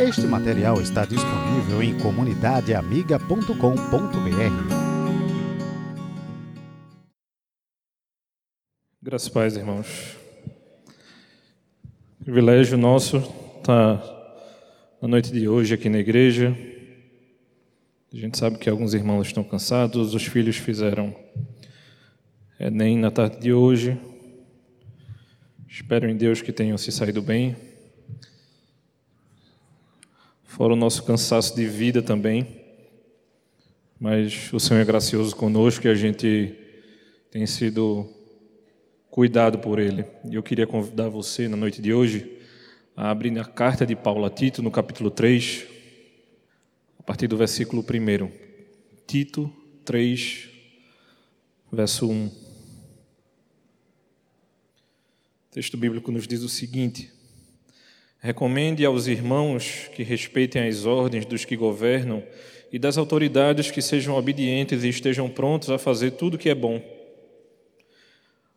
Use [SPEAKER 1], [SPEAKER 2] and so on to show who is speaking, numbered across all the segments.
[SPEAKER 1] Este material está disponível em comunidadeamiga.com.br.
[SPEAKER 2] Graças paz, irmãos. Privilégio nosso estar na noite de hoje aqui na igreja. A gente sabe que alguns irmãos estão cansados, os filhos fizeram Enem na tarde de hoje. Espero em Deus que tenham se saído bem fora o nosso cansaço de vida também. Mas o Senhor é gracioso conosco e a gente tem sido cuidado por Ele. E eu queria convidar você na noite de hoje a abrir a carta de Paulo a Tito, no capítulo 3, a partir do versículo 1. Tito 3, verso 1. O texto bíblico nos diz o seguinte. Recomende aos irmãos que respeitem as ordens dos que governam e das autoridades que sejam obedientes e estejam prontos a fazer tudo o que é bom.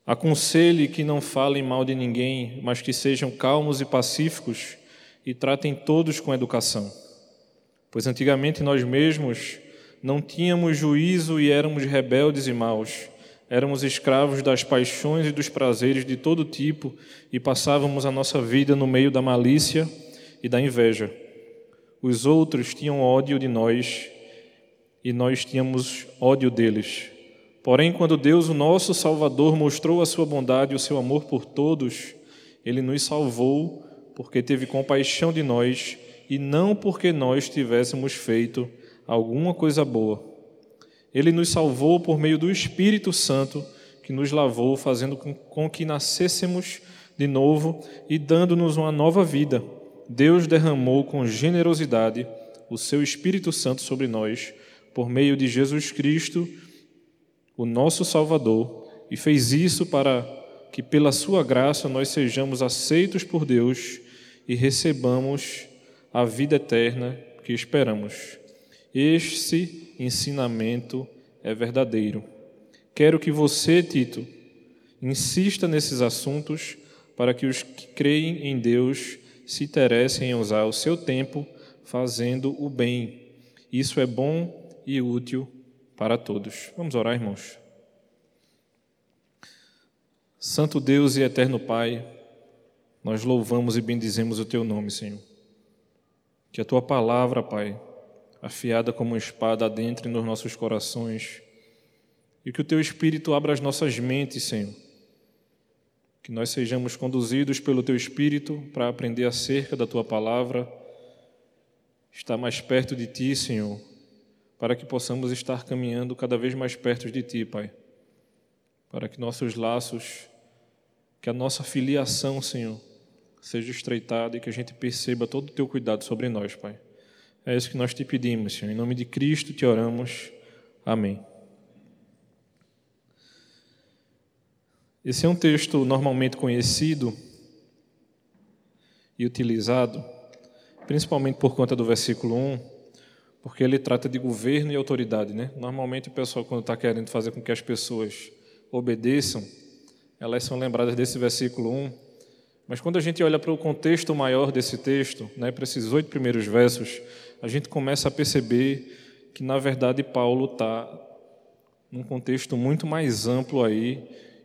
[SPEAKER 2] Aconselhe que não falem mal de ninguém, mas que sejam calmos e pacíficos e tratem todos com educação. Pois antigamente nós mesmos não tínhamos juízo e éramos rebeldes e maus Éramos escravos das paixões e dos prazeres de todo tipo e passávamos a nossa vida no meio da malícia e da inveja. Os outros tinham ódio de nós e nós tínhamos ódio deles. Porém, quando Deus, o nosso Salvador, mostrou a sua bondade e o seu amor por todos, ele nos salvou porque teve compaixão de nós e não porque nós tivéssemos feito alguma coisa boa. Ele nos salvou por meio do Espírito Santo que nos lavou, fazendo com que nascêssemos de novo e dando-nos uma nova vida. Deus derramou com generosidade o seu Espírito Santo sobre nós, por meio de Jesus Cristo, o nosso Salvador, e fez isso para que, pela sua graça, nós sejamos aceitos por Deus e recebamos a vida eterna que esperamos. Este ensinamento é verdadeiro. Quero que você, Tito, insista nesses assuntos para que os que creem em Deus se interessem em usar o seu tempo fazendo o bem. Isso é bom e útil para todos. Vamos orar, irmãos. Santo Deus e eterno Pai, nós louvamos e bendizemos o teu nome, Senhor. Que a tua palavra, Pai, afiada como uma espada, adentre nos nossos corações. E que o Teu Espírito abra as nossas mentes, Senhor. Que nós sejamos conduzidos pelo Teu Espírito para aprender acerca da Tua palavra, estar mais perto de Ti, Senhor, para que possamos estar caminhando cada vez mais perto de Ti, Pai. Para que nossos laços, que a nossa filiação, Senhor, seja estreitada e que a gente perceba todo o Teu cuidado sobre nós, Pai. É isso que nós te pedimos, Senhor. Em nome de Cristo te oramos. Amém. Esse é um texto normalmente conhecido e utilizado, principalmente por conta do versículo 1, porque ele trata de governo e autoridade. Né? Normalmente o pessoal, quando está querendo fazer com que as pessoas obedeçam, elas são lembradas desse versículo 1. Mas quando a gente olha para o contexto maior desse texto, né, para esses oito primeiros versos, a gente começa a perceber que, na verdade, Paulo está num contexto muito mais amplo aí,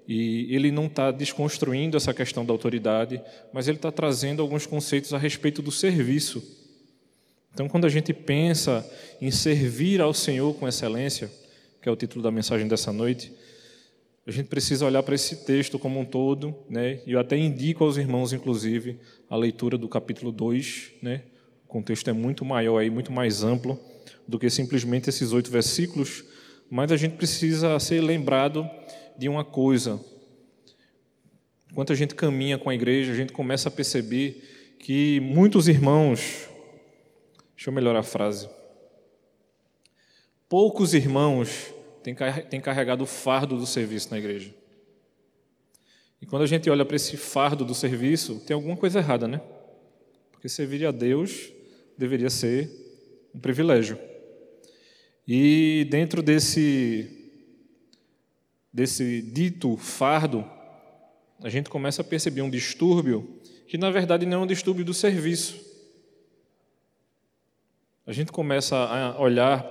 [SPEAKER 2] e ele não está desconstruindo essa questão da autoridade, mas ele está trazendo alguns conceitos a respeito do serviço. Então, quando a gente pensa em servir ao Senhor com excelência, que é o título da mensagem dessa noite, a gente precisa olhar para esse texto como um todo, né? E eu até indico aos irmãos, inclusive, a leitura do capítulo 2, né? O contexto é muito maior aí, muito mais amplo do que simplesmente esses oito versículos, mas a gente precisa ser lembrado de uma coisa. Enquanto a gente caminha com a igreja, a gente começa a perceber que muitos irmãos, deixa eu melhorar a frase, poucos irmãos têm carregado o fardo do serviço na igreja. E quando a gente olha para esse fardo do serviço, tem alguma coisa errada, né? Porque servir a Deus deveria ser um privilégio. E dentro desse desse dito fardo, a gente começa a perceber um distúrbio que na verdade não é um distúrbio do serviço. a gente começa a olhar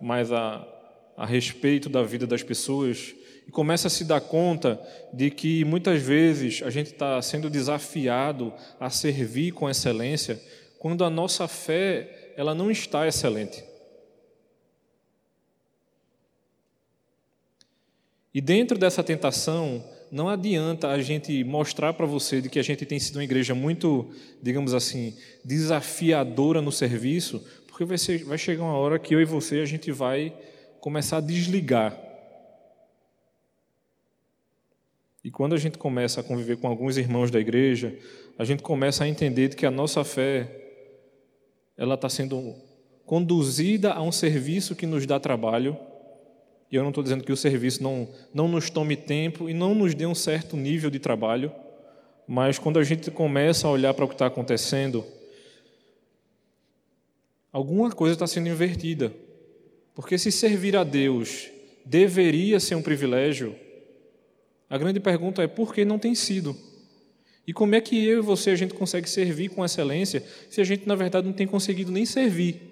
[SPEAKER 2] mais a, a respeito da vida das pessoas e começa a se dar conta de que muitas vezes a gente está sendo desafiado a servir com excelência quando a nossa fé ela não está excelente. E dentro dessa tentação, não adianta a gente mostrar para você de que a gente tem sido uma igreja muito, digamos assim, desafiadora no serviço, porque vai, ser, vai chegar uma hora que eu e você a gente vai começar a desligar. E quando a gente começa a conviver com alguns irmãos da igreja, a gente começa a entender que a nossa fé ela está sendo conduzida a um serviço que nos dá trabalho e eu não estou dizendo que o serviço não, não nos tome tempo e não nos dê um certo nível de trabalho, mas quando a gente começa a olhar para o que está acontecendo, alguma coisa está sendo invertida. Porque se servir a Deus deveria ser um privilégio, a grande pergunta é por que não tem sido? E como é que eu e você a gente consegue servir com excelência se a gente na verdade não tem conseguido nem servir?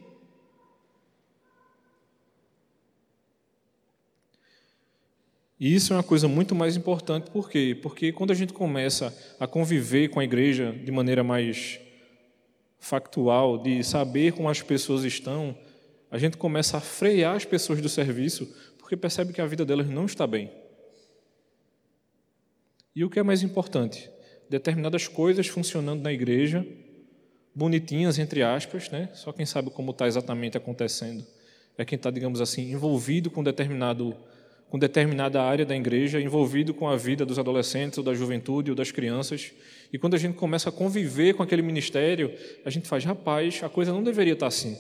[SPEAKER 2] E isso é uma coisa muito mais importante, por quê? Porque quando a gente começa a conviver com a igreja de maneira mais factual, de saber como as pessoas estão, a gente começa a frear as pessoas do serviço, porque percebe que a vida delas não está bem. E o que é mais importante? Determinadas coisas funcionando na igreja, bonitinhas, entre aspas, né? só quem sabe como está exatamente acontecendo é quem está, digamos assim, envolvido com determinado com determinada área da igreja, envolvido com a vida dos adolescentes, ou da juventude, ou das crianças. E quando a gente começa a conviver com aquele ministério, a gente faz, rapaz, a coisa não deveria estar assim.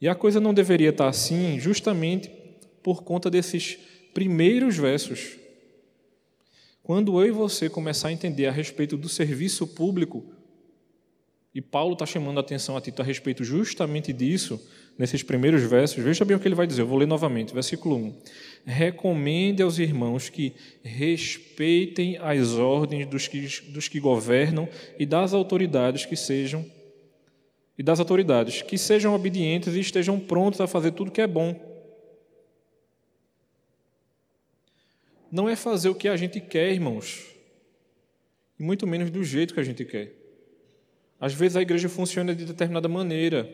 [SPEAKER 2] E a coisa não deveria estar assim justamente por conta desses primeiros versos. Quando eu e você começar a entender a respeito do serviço público, e Paulo está chamando a atenção a Tito a respeito justamente disso, nesses primeiros versos. Veja bem o que ele vai dizer, eu vou ler novamente, versículo 1. Recomende aos irmãos que respeitem as ordens dos que, dos que governam e das autoridades que sejam e das autoridades, que sejam obedientes e estejam prontos a fazer tudo que é bom. Não é fazer o que a gente quer, irmãos, e muito menos do jeito que a gente quer. Às vezes a igreja funciona de determinada maneira.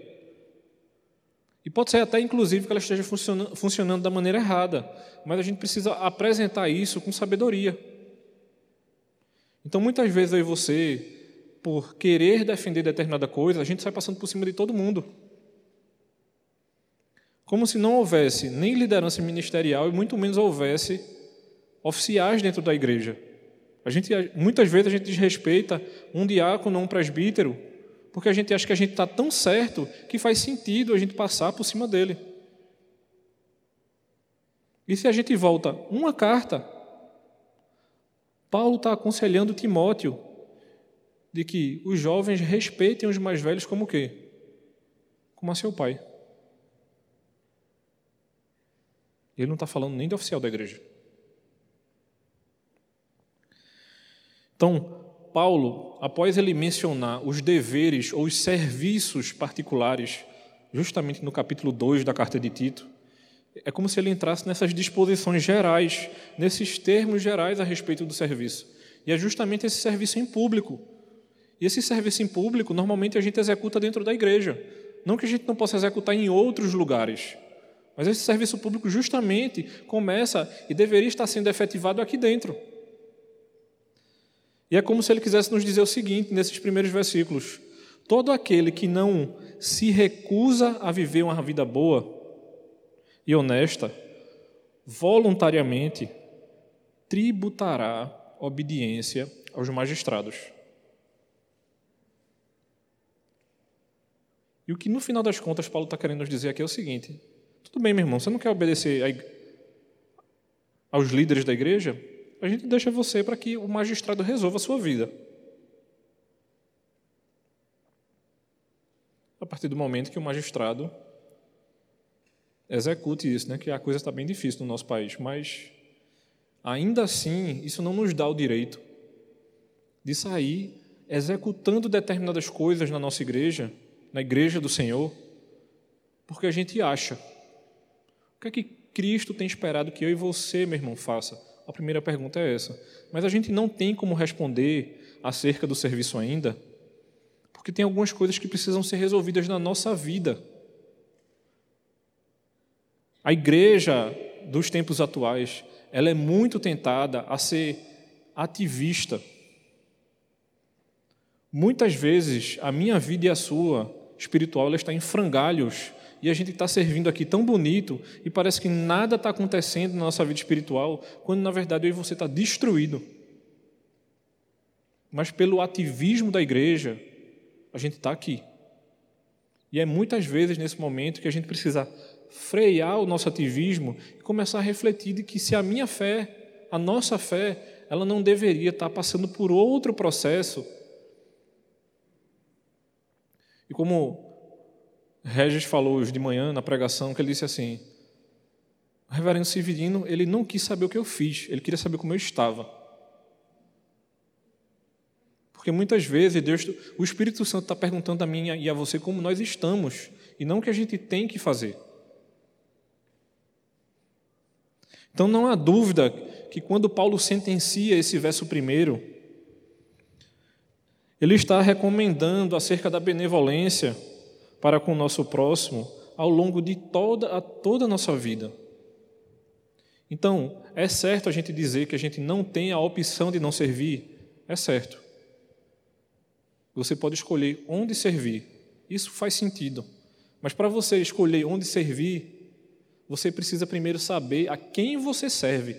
[SPEAKER 2] E pode ser até, inclusive, que ela esteja funcionando, da maneira errada. Mas a gente precisa apresentar isso com sabedoria. Então, muitas vezes e você, por querer defender determinada coisa, a gente sai passando por cima de todo mundo. Como se não houvesse nem liderança ministerial e muito menos houvesse oficiais dentro da igreja. A gente, muitas vezes a gente desrespeita um diácono um presbítero, porque a gente acha que a gente está tão certo que faz sentido a gente passar por cima dele. E se a gente volta uma carta, Paulo está aconselhando Timóteo de que os jovens respeitem os mais velhos como o quê? Como a seu pai. Ele não está falando nem do oficial da igreja. Então, Paulo, após ele mencionar os deveres ou os serviços particulares, justamente no capítulo 2 da carta de Tito, é como se ele entrasse nessas disposições gerais, nesses termos gerais a respeito do serviço. E é justamente esse serviço em público. E esse serviço em público, normalmente a gente executa dentro da igreja. Não que a gente não possa executar em outros lugares. Mas esse serviço público justamente começa e deveria estar sendo efetivado aqui dentro. E é como se ele quisesse nos dizer o seguinte nesses primeiros versículos: todo aquele que não se recusa a viver uma vida boa e honesta, voluntariamente tributará obediência aos magistrados. E o que no final das contas Paulo está querendo nos dizer aqui é o seguinte: tudo bem, meu irmão, você não quer obedecer aos líderes da igreja? A gente deixa você para que o magistrado resolva a sua vida. A partir do momento que o magistrado execute isso, né, que a coisa está bem difícil no nosso país, mas ainda assim isso não nos dá o direito de sair executando determinadas coisas na nossa igreja na igreja do Senhor? Porque a gente acha. O que é que Cristo tem esperado que eu e você, meu irmão, faça? A primeira pergunta é essa. Mas a gente não tem como responder acerca do serviço ainda, porque tem algumas coisas que precisam ser resolvidas na nossa vida. A igreja dos tempos atuais, ela é muito tentada a ser ativista. Muitas vezes a minha vida e a sua espiritual ela está em frangalhos e a gente está servindo aqui tão bonito e parece que nada está acontecendo na nossa vida espiritual, quando na verdade eu e você está destruído. Mas pelo ativismo da igreja, a gente está aqui. E é muitas vezes nesse momento que a gente precisa frear o nosso ativismo e começar a refletir de que se a minha fé, a nossa fé, ela não deveria estar passando por outro processo. E como Regis falou hoje de manhã na pregação, que ele disse assim: o reverendo Severino, ele não quis saber o que eu fiz, ele queria saber como eu estava. Porque muitas vezes Deus, o Espírito Santo está perguntando a mim e a você como nós estamos, e não o que a gente tem que fazer. Então não há dúvida que quando Paulo sentencia esse verso primeiro, ele está recomendando acerca da benevolência para com o nosso próximo ao longo de toda a, toda a nossa vida. Então, é certo a gente dizer que a gente não tem a opção de não servir? É certo. Você pode escolher onde servir. Isso faz sentido. Mas para você escolher onde servir, você precisa primeiro saber a quem você serve.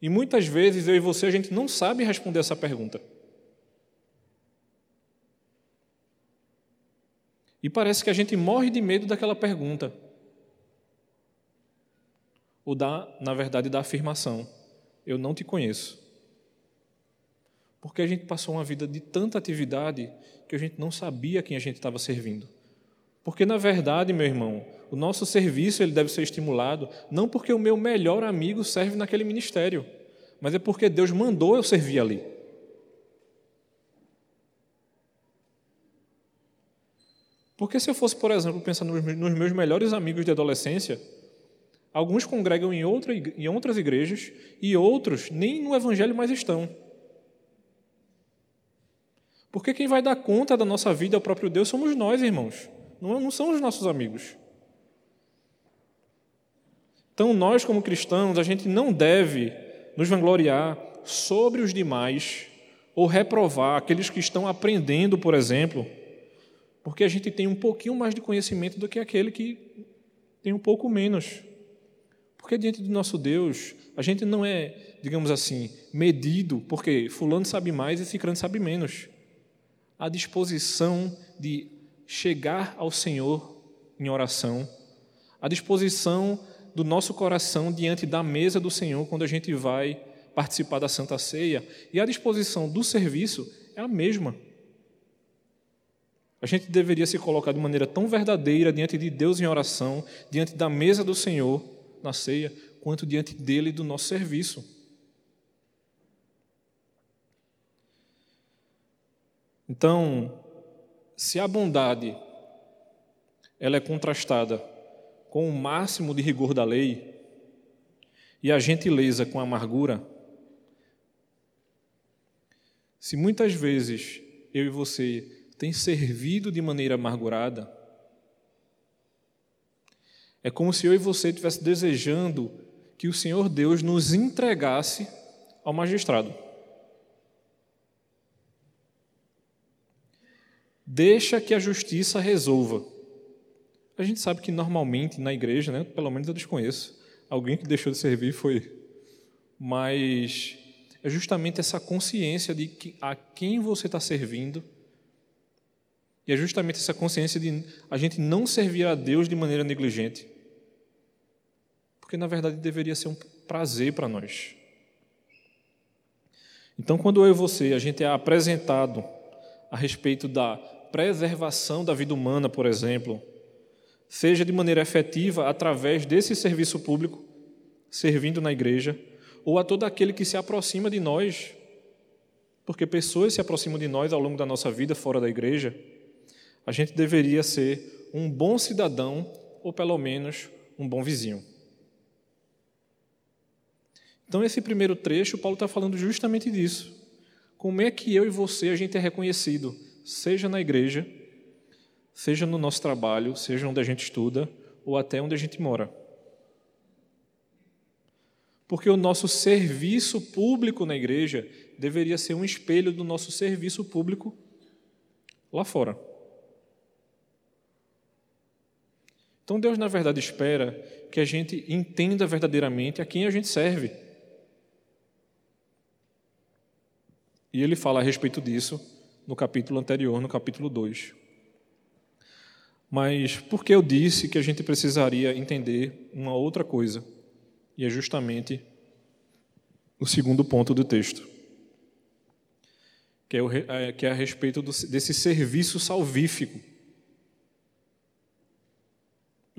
[SPEAKER 2] E muitas vezes eu e você a gente não sabe responder essa pergunta. E parece que a gente morre de medo daquela pergunta. Ou da, na verdade, da afirmação: Eu não te conheço. Porque a gente passou uma vida de tanta atividade que a gente não sabia quem a gente estava servindo. Porque, na verdade, meu irmão, o nosso serviço ele deve ser estimulado não porque o meu melhor amigo serve naquele ministério, mas é porque Deus mandou eu servir ali. Porque se eu fosse, por exemplo, pensar nos meus melhores amigos de adolescência, alguns congregam em, outra, em outras igrejas e outros nem no evangelho mais estão. Porque quem vai dar conta da nossa vida ao próprio Deus somos nós, irmãos. Não, não são os nossos amigos. Então, nós, como cristãos, a gente não deve nos vangloriar sobre os demais ou reprovar aqueles que estão aprendendo, por exemplo, porque a gente tem um pouquinho mais de conhecimento do que aquele que tem um pouco menos. Porque diante do nosso Deus, a gente não é, digamos assim, medido, porque fulano sabe mais e ciclano sabe menos a disposição de chegar ao Senhor em oração, a disposição do nosso coração diante da mesa do Senhor quando a gente vai participar da Santa Ceia, e a disposição do serviço é a mesma. A gente deveria se colocar de maneira tão verdadeira diante de Deus em oração, diante da mesa do Senhor na ceia, quanto diante dele do nosso serviço. Então, se a bondade ela é contrastada com o máximo de rigor da lei e a gentileza com a amargura, se muitas vezes eu e você tem servido de maneira amargurada, é como se eu e você estivesse desejando que o Senhor Deus nos entregasse ao magistrado. Deixa que a justiça resolva. A gente sabe que normalmente na igreja, né, pelo menos eu desconheço, alguém que deixou de servir foi. Mas é justamente essa consciência de que a quem você está servindo, e é justamente essa consciência de a gente não servir a Deus de maneira negligente. Porque na verdade deveria ser um prazer para nós. Então, quando eu e você, a gente é apresentado a respeito da preservação da vida humana, por exemplo, seja de maneira efetiva através desse serviço público, servindo na igreja, ou a todo aquele que se aproxima de nós, porque pessoas se aproximam de nós ao longo da nossa vida fora da igreja, a gente deveria ser um bom cidadão ou pelo menos um bom vizinho. Então, esse primeiro trecho, Paulo está falando justamente disso. Como é que eu e você a gente é reconhecido, seja na igreja, seja no nosso trabalho, seja onde a gente estuda ou até onde a gente mora. Porque o nosso serviço público na igreja deveria ser um espelho do nosso serviço público lá fora. Então Deus, na verdade, espera que a gente entenda verdadeiramente a quem a gente serve. E ele fala a respeito disso no capítulo anterior, no capítulo 2. Mas por que eu disse que a gente precisaria entender uma outra coisa? E é justamente o segundo ponto do texto, que é, o, é, que é a respeito desse serviço salvífico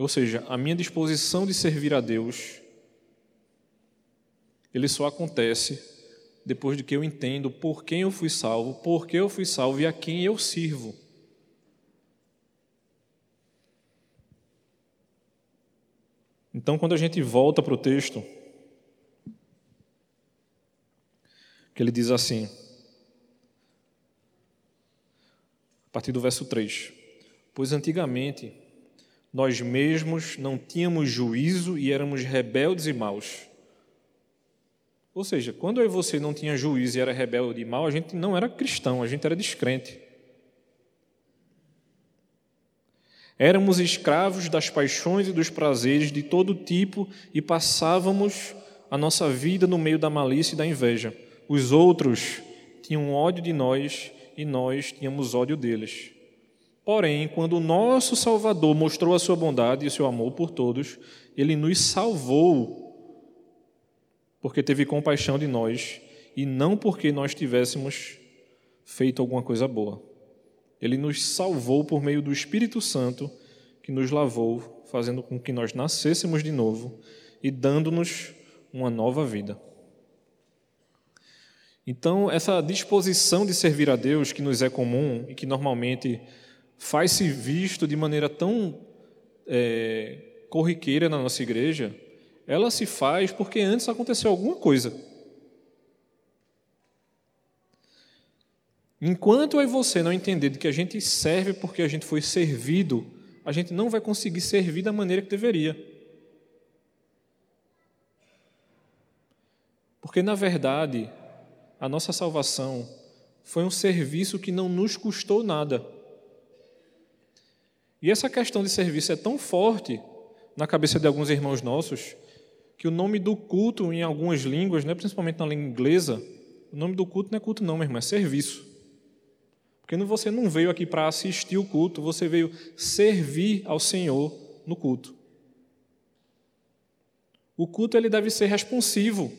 [SPEAKER 2] ou seja, a minha disposição de servir a Deus, ele só acontece depois de que eu entendo por quem eu fui salvo, por que eu fui salvo e a quem eu sirvo. Então, quando a gente volta para o texto, que ele diz assim, a partir do verso 3: Pois antigamente nós mesmos não tínhamos juízo e éramos rebeldes e maus. Ou seja, quando eu e você não tinha juízo e era rebelde e mau, a gente não era cristão, a gente era descrente. Éramos escravos das paixões e dos prazeres de todo tipo e passávamos a nossa vida no meio da malícia e da inveja. Os outros tinham ódio de nós e nós tínhamos ódio deles. Porém, quando o nosso Salvador mostrou a sua bondade e o seu amor por todos, ele nos salvou, porque teve compaixão de nós e não porque nós tivéssemos feito alguma coisa boa. Ele nos salvou por meio do Espírito Santo que nos lavou, fazendo com que nós nascêssemos de novo e dando-nos uma nova vida. Então, essa disposição de servir a Deus que nos é comum e que normalmente faz-se visto de maneira tão é, corriqueira na nossa igreja, ela se faz porque antes aconteceu alguma coisa. Enquanto eu e você não entender que a gente serve porque a gente foi servido, a gente não vai conseguir servir da maneira que deveria. Porque, na verdade, a nossa salvação foi um serviço que não nos custou nada. E essa questão de serviço é tão forte na cabeça de alguns irmãos nossos que o nome do culto em algumas línguas, né, principalmente na língua inglesa, o nome do culto não é culto não, meu irmão, é serviço. Porque você não veio aqui para assistir o culto, você veio servir ao Senhor no culto. O culto ele deve ser responsivo.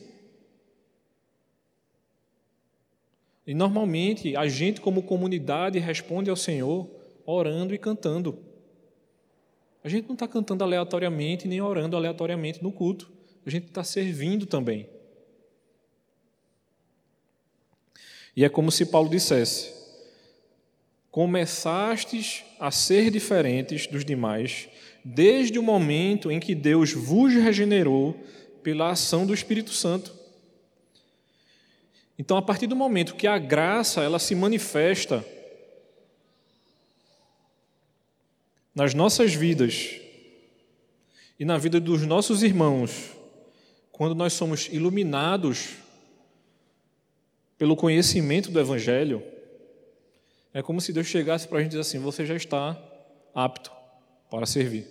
[SPEAKER 2] E normalmente a gente como comunidade responde ao Senhor orando e cantando. A gente não está cantando aleatoriamente nem orando aleatoriamente no culto. A gente está servindo também. E é como se Paulo dissesse: Começastes a ser diferentes dos demais desde o momento em que Deus vos regenerou pela ação do Espírito Santo. Então, a partir do momento que a graça ela se manifesta nas nossas vidas e na vida dos nossos irmãos, quando nós somos iluminados pelo conhecimento do Evangelho, é como se Deus chegasse para a gente e assim: você já está apto para servir.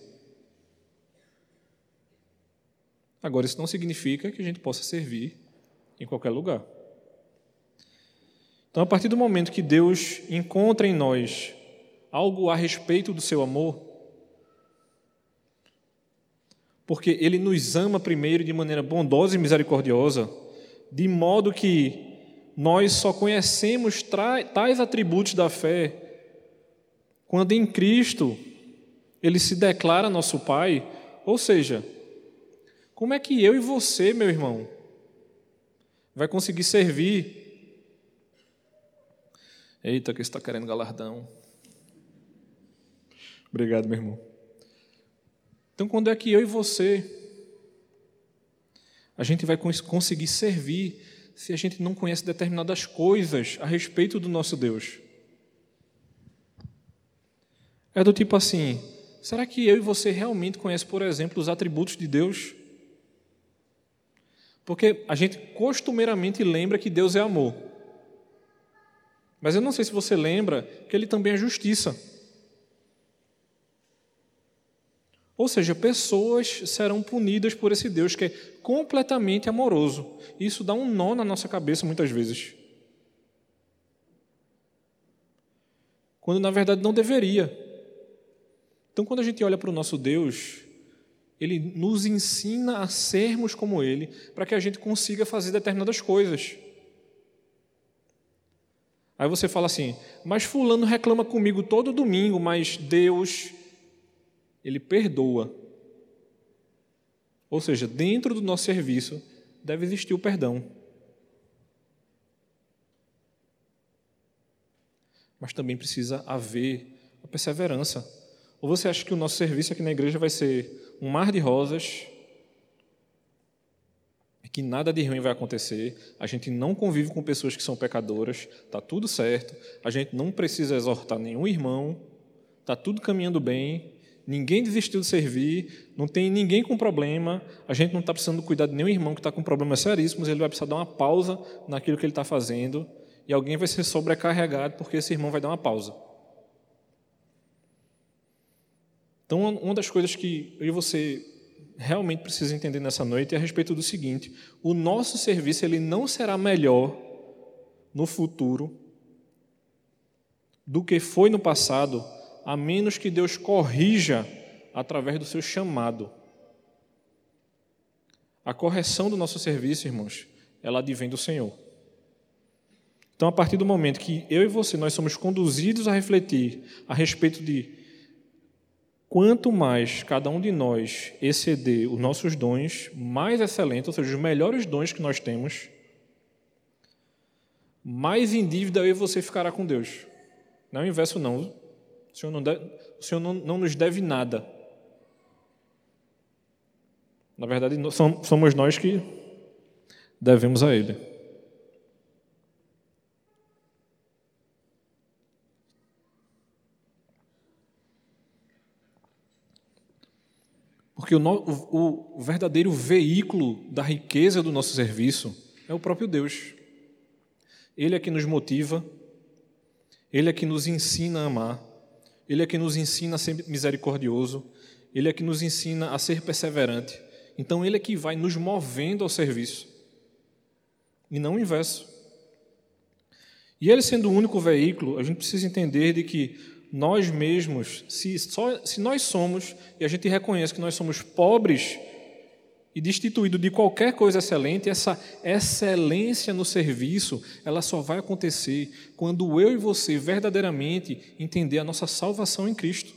[SPEAKER 2] Agora, isso não significa que a gente possa servir em qualquer lugar. Então, a partir do momento que Deus encontra em nós algo a respeito do seu amor? Porque ele nos ama primeiro de maneira bondosa e misericordiosa, de modo que nós só conhecemos tais atributos da fé quando em Cristo ele se declara nosso Pai. Ou seja, como é que eu e você, meu irmão, vai conseguir servir? Eita, que está querendo galardão. Obrigado, meu irmão. Então, quando é que eu e você a gente vai conseguir servir se a gente não conhece determinadas coisas a respeito do nosso Deus? É do tipo assim: será que eu e você realmente conhecem, por exemplo, os atributos de Deus? Porque a gente costumeiramente lembra que Deus é amor. Mas eu não sei se você lembra que Ele também é justiça. Ou seja, pessoas serão punidas por esse Deus que é completamente amoroso. Isso dá um nó na nossa cabeça muitas vezes. Quando na verdade não deveria. Então, quando a gente olha para o nosso Deus, ele nos ensina a sermos como Ele, para que a gente consiga fazer determinadas coisas. Aí você fala assim, mas Fulano reclama comigo todo domingo, mas Deus ele perdoa. Ou seja, dentro do nosso serviço deve existir o perdão. Mas também precisa haver a perseverança. Ou você acha que o nosso serviço aqui na igreja vai ser um mar de rosas, que nada de ruim vai acontecer, a gente não convive com pessoas que são pecadoras, está tudo certo, a gente não precisa exortar nenhum irmão, está tudo caminhando bem, Ninguém desistiu de servir, não tem ninguém com problema, a gente não está precisando cuidar de nenhum irmão que está com problemas seríssimos, ele vai precisar dar uma pausa naquilo que ele está fazendo e alguém vai ser sobrecarregado porque esse irmão vai dar uma pausa. Então, uma das coisas que eu e você realmente precisa entender nessa noite é a respeito do seguinte: o nosso serviço ele não será melhor no futuro do que foi no passado a menos que Deus corrija através do seu chamado. A correção do nosso serviço, irmãos, ela advém do Senhor. Então, a partir do momento que eu e você nós somos conduzidos a refletir a respeito de quanto mais cada um de nós exceder os nossos dons mais excelentes, ou seja, os melhores dons que nós temos, mais em dívida eu e você ficará com Deus. Não é o inverso, não. O Senhor não, deve, o Senhor não, não nos deve nada. Na verdade, somos nós que devemos a Ele. Porque o, o, o, verdadeiro veículo da riqueza do nosso serviço é o próprio Deus. Ele é que nos motiva, Ele é que nos ensina a amar, ele é que nos ensina a ser misericordioso, ele é que nos ensina a ser perseverante. Então, ele é que vai nos movendo ao serviço, e não o inverso. E ele sendo o único veículo, a gente precisa entender de que nós mesmos, se, só, se nós somos, e a gente reconhece que nós somos pobres e destituído de qualquer coisa excelente, essa excelência no serviço, ela só vai acontecer quando eu e você verdadeiramente entender a nossa salvação em Cristo.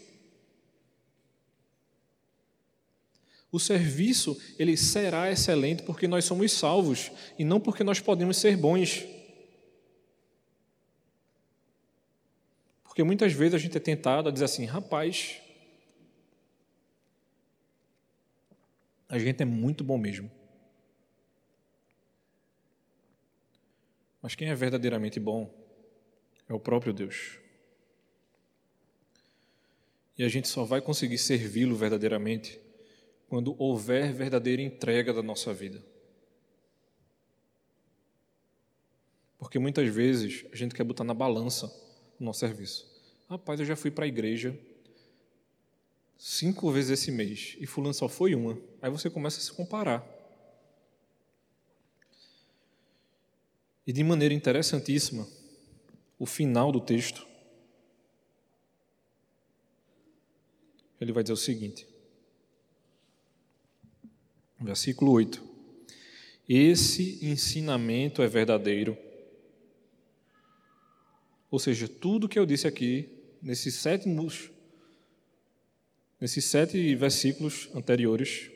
[SPEAKER 2] O serviço, ele será excelente porque nós somos salvos e não porque nós podemos ser bons. Porque muitas vezes a gente é tentado a dizer assim, rapaz, A gente é muito bom mesmo. Mas quem é verdadeiramente bom é o próprio Deus. E a gente só vai conseguir servi-lo verdadeiramente quando houver verdadeira entrega da nossa vida. Porque muitas vezes a gente quer botar na balança o nosso serviço. Rapaz, eu já fui para a igreja, cinco vezes esse mês e fulano só foi uma. Aí você começa a se comparar. E de maneira interessantíssima, o final do texto, ele vai dizer o seguinte, versículo 8: Esse ensinamento é verdadeiro. Ou seja, tudo que eu disse aqui, nesses sétimos nesses sete versículos anteriores.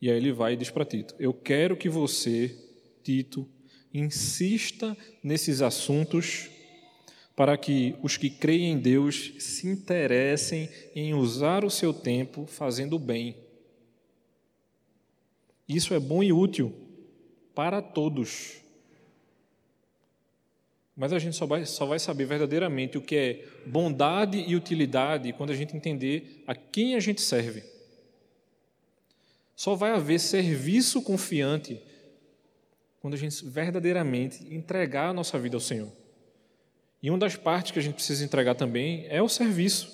[SPEAKER 2] E aí ele vai e diz para Tito: Eu quero que você, Tito, insista nesses assuntos para que os que creem em Deus se interessem em usar o seu tempo fazendo o bem. Isso é bom e útil para todos. Mas a gente só vai, só vai saber verdadeiramente o que é bondade e utilidade quando a gente entender a quem a gente serve. Só vai haver serviço confiante quando a gente verdadeiramente entregar a nossa vida ao Senhor. E uma das partes que a gente precisa entregar também é o serviço.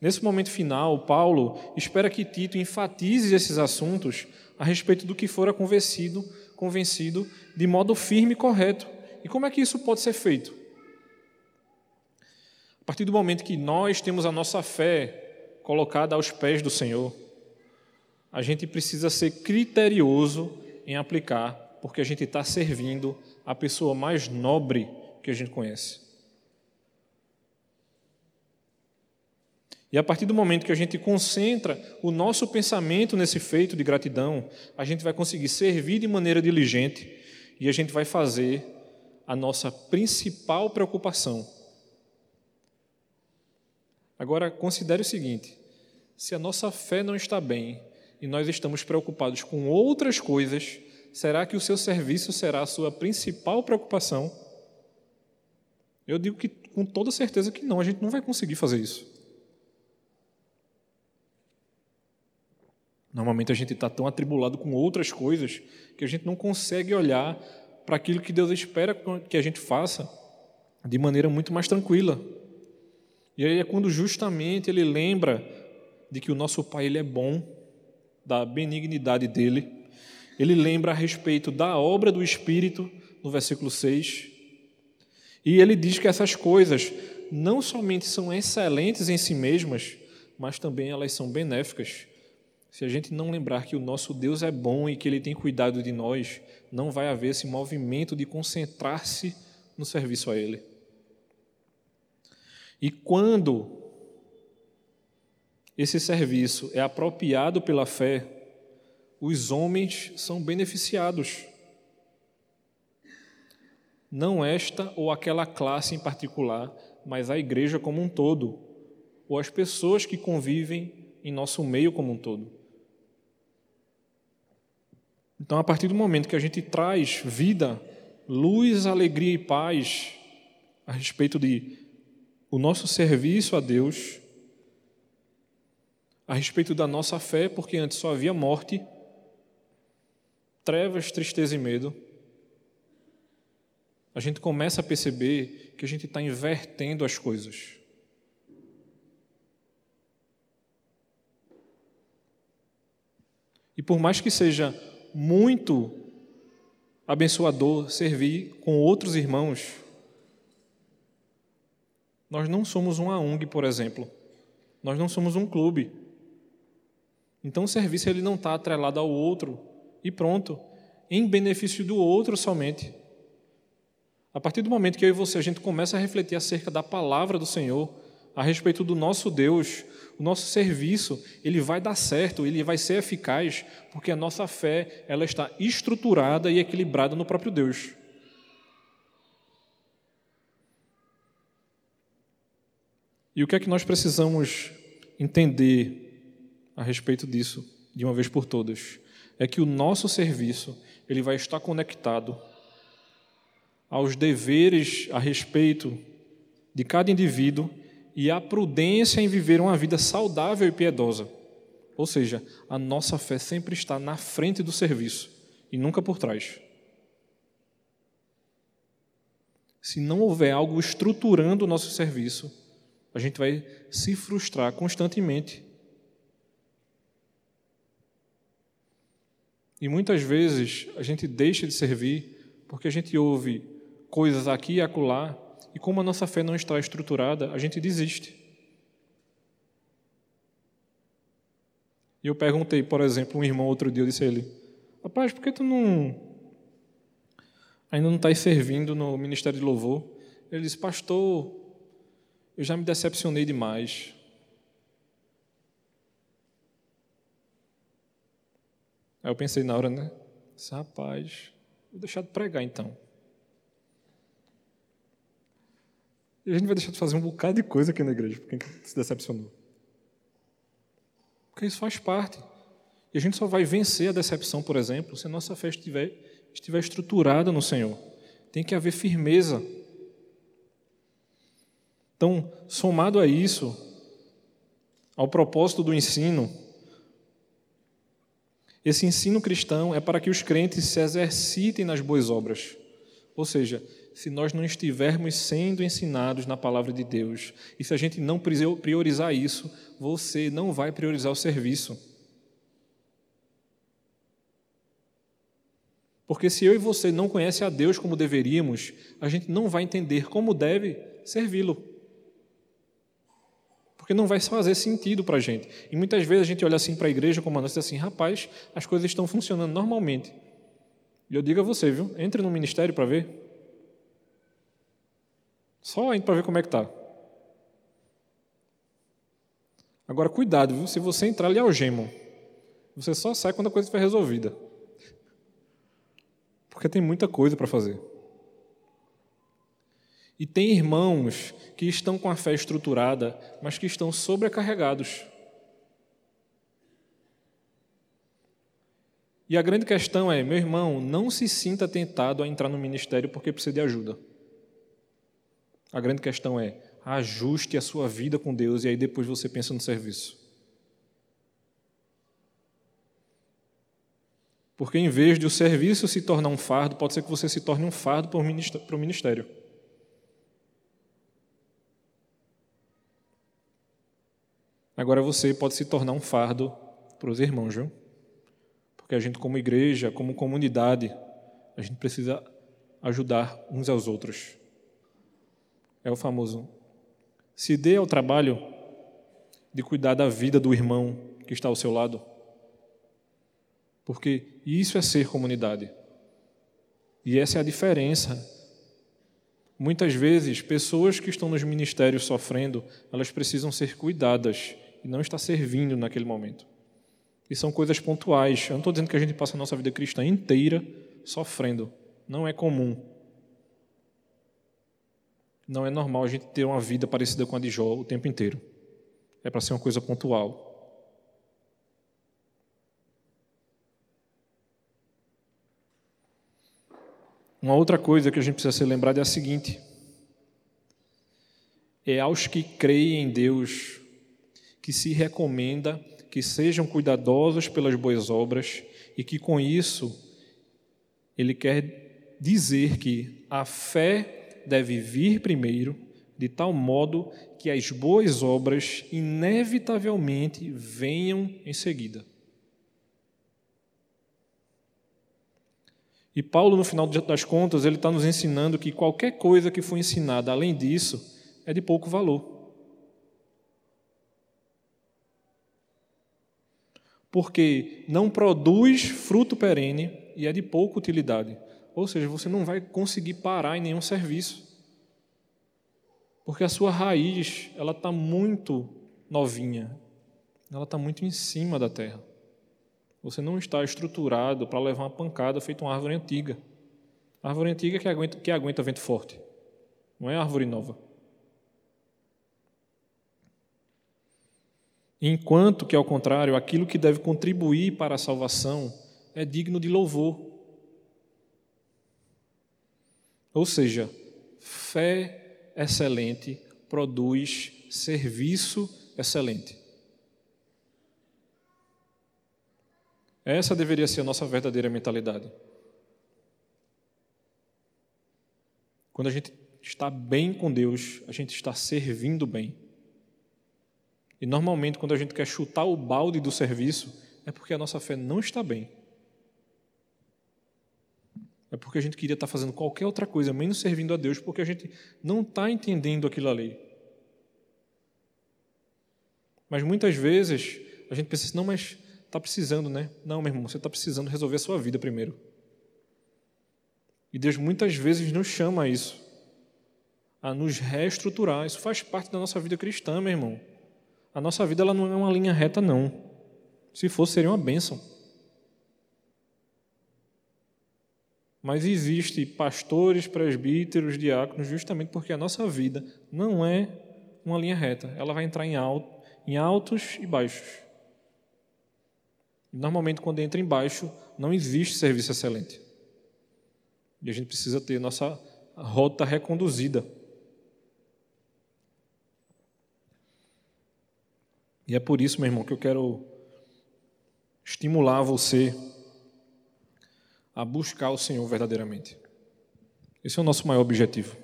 [SPEAKER 2] Nesse momento final, Paulo espera que Tito enfatize esses assuntos a respeito do que fora convencido, convencido de modo firme e correto. E como é que isso pode ser feito? A partir do momento que nós temos a nossa fé colocada aos pés do Senhor, a gente precisa ser criterioso em aplicar, porque a gente está servindo a pessoa mais nobre que a gente conhece. E a partir do momento que a gente concentra o nosso pensamento nesse feito de gratidão, a gente vai conseguir servir de maneira diligente e a gente vai fazer a nossa principal preocupação. Agora, considere o seguinte: se a nossa fé não está bem e nós estamos preocupados com outras coisas, será que o seu serviço será a sua principal preocupação? Eu digo que com toda certeza que não, a gente não vai conseguir fazer isso. Normalmente a gente está tão atribulado com outras coisas que a gente não consegue olhar para aquilo que Deus espera que a gente faça de maneira muito mais tranquila. E aí é quando justamente ele lembra de que o nosso Pai ele é bom, da benignidade dele. Ele lembra a respeito da obra do Espírito, no versículo 6. E ele diz que essas coisas não somente são excelentes em si mesmas, mas também elas são benéficas se a gente não lembrar que o nosso Deus é bom e que Ele tem cuidado de nós, não vai haver esse movimento de concentrar-se no serviço a Ele. E quando esse serviço é apropriado pela fé, os homens são beneficiados. Não esta ou aquela classe em particular, mas a igreja como um todo, ou as pessoas que convivem em nosso meio como um todo. Então, a partir do momento que a gente traz vida, luz, alegria e paz a respeito de o nosso serviço a Deus, a respeito da nossa fé, porque antes só havia morte, trevas, tristeza e medo, a gente começa a perceber que a gente está invertendo as coisas. E por mais que seja muito abençoador servir com outros irmãos. Nós não somos uma ONG, por exemplo. Nós não somos um clube. Então o serviço ele não está atrelado ao outro e pronto, em benefício do outro somente. A partir do momento que eu e você a gente começa a refletir acerca da palavra do Senhor, a respeito do nosso Deus, o nosso serviço, ele vai dar certo, ele vai ser eficaz, porque a nossa fé, ela está estruturada e equilibrada no próprio Deus. E o que é que nós precisamos entender a respeito disso, de uma vez por todas? É que o nosso serviço, ele vai estar conectado aos deveres a respeito de cada indivíduo e a prudência em viver uma vida saudável e piedosa. Ou seja, a nossa fé sempre está na frente do serviço e nunca por trás. Se não houver algo estruturando o nosso serviço, a gente vai se frustrar constantemente. E muitas vezes a gente deixa de servir porque a gente ouve coisas aqui e acolá e como a nossa fé não está estruturada, a gente desiste. E eu perguntei, por exemplo, um irmão outro dia, eu disse a ele: Rapaz, por que tu não. ainda não estás servindo no ministério de louvor? Ele disse: Pastor, eu já me decepcionei demais. Aí eu pensei na hora, né? Rapaz, vou deixar de pregar então. E a gente vai deixar de fazer um bocado de coisa aqui na igreja, porque se decepcionou. Porque isso faz parte. E a gente só vai vencer a decepção, por exemplo, se a nossa fé estiver, estiver estruturada no Senhor. Tem que haver firmeza. Então, somado a isso, ao propósito do ensino, esse ensino cristão é para que os crentes se exercitem nas boas obras. Ou seja, se nós não estivermos sendo ensinados na palavra de Deus, e se a gente não priorizar isso, você não vai priorizar o serviço. Porque se eu e você não conhecem a Deus como deveríamos, a gente não vai entender como deve servi-lo. Porque não vai fazer sentido para a gente. E muitas vezes a gente olha assim para a igreja como a nossa e diz assim, rapaz, as coisas estão funcionando normalmente. E eu digo a você, viu? Entre no ministério para ver. Só indo para ver como é que está. Agora, cuidado, viu? Se você entrar ali algemam. Você só sai quando a coisa estiver resolvida. Porque tem muita coisa para fazer. E tem irmãos que estão com a fé estruturada, mas que estão sobrecarregados. E a grande questão é, meu irmão, não se sinta tentado a entrar no ministério porque precisa de ajuda. A grande questão é: ajuste a sua vida com Deus e aí depois você pensa no serviço. Porque em vez de o serviço se tornar um fardo, pode ser que você se torne um fardo para o ministério. Agora você pode se tornar um fardo para os irmãos, viu? Porque a gente, como igreja, como comunidade, a gente precisa ajudar uns aos outros. É o famoso. Se dê ao trabalho de cuidar da vida do irmão que está ao seu lado. Porque isso é ser comunidade. E essa é a diferença. Muitas vezes, pessoas que estão nos ministérios sofrendo, elas precisam ser cuidadas e não estar servindo naquele momento. E são coisas pontuais. Eu não estou dizendo que a gente passa a nossa vida cristã inteira sofrendo. Não é comum. Não é normal a gente ter uma vida parecida com a de Jó o tempo inteiro. É para ser uma coisa pontual. Uma outra coisa que a gente precisa ser lembrado é a seguinte: é aos que creem em Deus que se recomenda que sejam cuidadosos pelas boas obras e que com isso ele quer dizer que a fé deve vir primeiro, de tal modo que as boas obras inevitavelmente venham em seguida. E Paulo, no final das contas, ele está nos ensinando que qualquer coisa que for ensinada além disso é de pouco valor. Porque não produz fruto perene e é de pouca utilidade. Ou seja, você não vai conseguir parar em nenhum serviço. Porque a sua raiz, ela está muito novinha. Ela está muito em cima da terra. Você não está estruturado para levar uma pancada feita uma árvore antiga. Árvore antiga que aguenta, que aguenta vento forte. Não é árvore nova. Enquanto que, ao contrário, aquilo que deve contribuir para a salvação é digno de louvor. Ou seja, fé excelente produz serviço excelente. Essa deveria ser a nossa verdadeira mentalidade. Quando a gente está bem com Deus, a gente está servindo bem. E normalmente, quando a gente quer chutar o balde do serviço, é porque a nossa fé não está bem. É porque a gente queria estar fazendo qualquer outra coisa, menos servindo a Deus, porque a gente não está entendendo aquilo ali. Mas muitas vezes a gente pensa assim, não, mas está precisando, né? Não, meu irmão, você está precisando resolver a sua vida primeiro. E Deus muitas vezes nos chama a isso, a nos reestruturar. Isso faz parte da nossa vida cristã, meu irmão. A nossa vida ela não é uma linha reta, não. Se fosse, seria uma bênção. Mas existe pastores, presbíteros, diáconos, justamente porque a nossa vida não é uma linha reta. Ela vai entrar em, alto, em altos e baixos. Normalmente, quando entra em baixo, não existe serviço excelente. E a gente precisa ter nossa rota reconduzida. E é por isso, meu irmão, que eu quero estimular você a buscar o Senhor verdadeiramente. Esse é o nosso maior objetivo.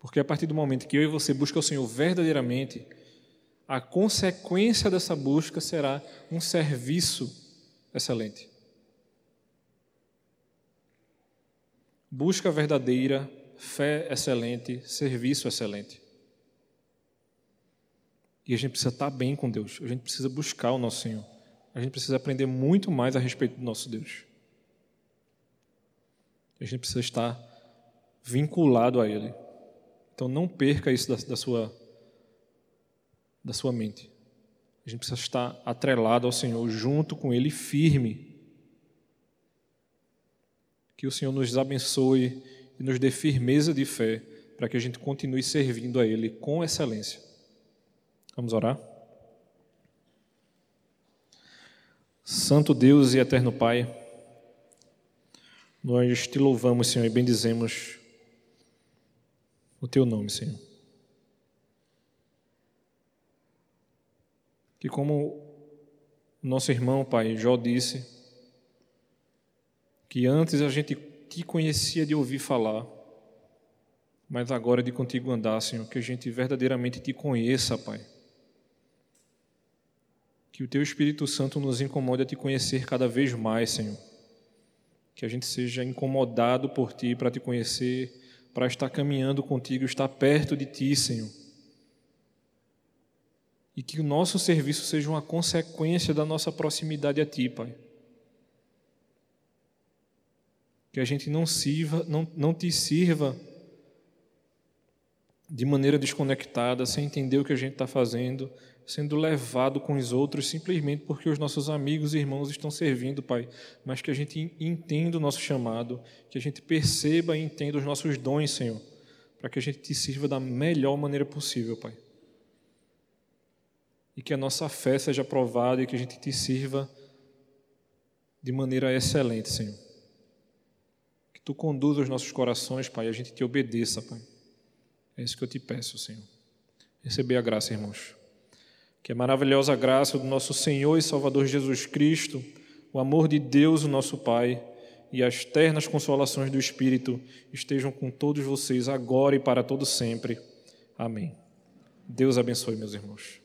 [SPEAKER 2] Porque a partir do momento que eu e você buscam o Senhor verdadeiramente, a consequência dessa busca será um serviço excelente. Busca verdadeira, fé excelente, serviço excelente. E a gente precisa estar bem com Deus, a gente precisa buscar o nosso Senhor, a gente precisa aprender muito mais a respeito do nosso Deus. A gente precisa estar vinculado a Ele. Então não perca isso da, da, sua, da sua mente. A gente precisa estar atrelado ao Senhor, junto com Ele, firme. Que o Senhor nos abençoe e nos dê firmeza de fé para que a gente continue servindo a Ele com excelência. Vamos orar? Santo Deus e eterno Pai, nós te louvamos, Senhor, e bendizemos o teu nome, Senhor. Que como nosso irmão, Pai, Jó disse, que antes a gente te conhecia de ouvir falar, mas agora de contigo andar, Senhor, que a gente verdadeiramente te conheça, Pai. Que o teu Espírito Santo nos incomode a te conhecer cada vez mais, Senhor. Que a gente seja incomodado por ti para te conhecer para estar caminhando contigo, estar perto de ti, Senhor. E que o nosso serviço seja uma consequência da nossa proximidade a ti, Pai. Que a gente não sirva, não, não te sirva de maneira desconectada, sem entender o que a gente está fazendo, sendo levado com os outros simplesmente porque os nossos amigos e irmãos estão servindo, Pai, mas que a gente entenda o nosso chamado, que a gente perceba e entenda os nossos dons, Senhor, para que a gente te sirva da melhor maneira possível, Pai. E que a nossa fé seja provada e que a gente te sirva de maneira excelente, Senhor. Que tu conduza os nossos corações, Pai, e a gente te obedeça, Pai. É isso que eu te peço, Senhor. Receber a graça, irmãos. Que a maravilhosa graça do nosso Senhor e Salvador Jesus Cristo, o amor de Deus, o nosso Pai, e as ternas consolações do Espírito estejam com todos vocês agora e para todo sempre. Amém. Deus abençoe, meus irmãos.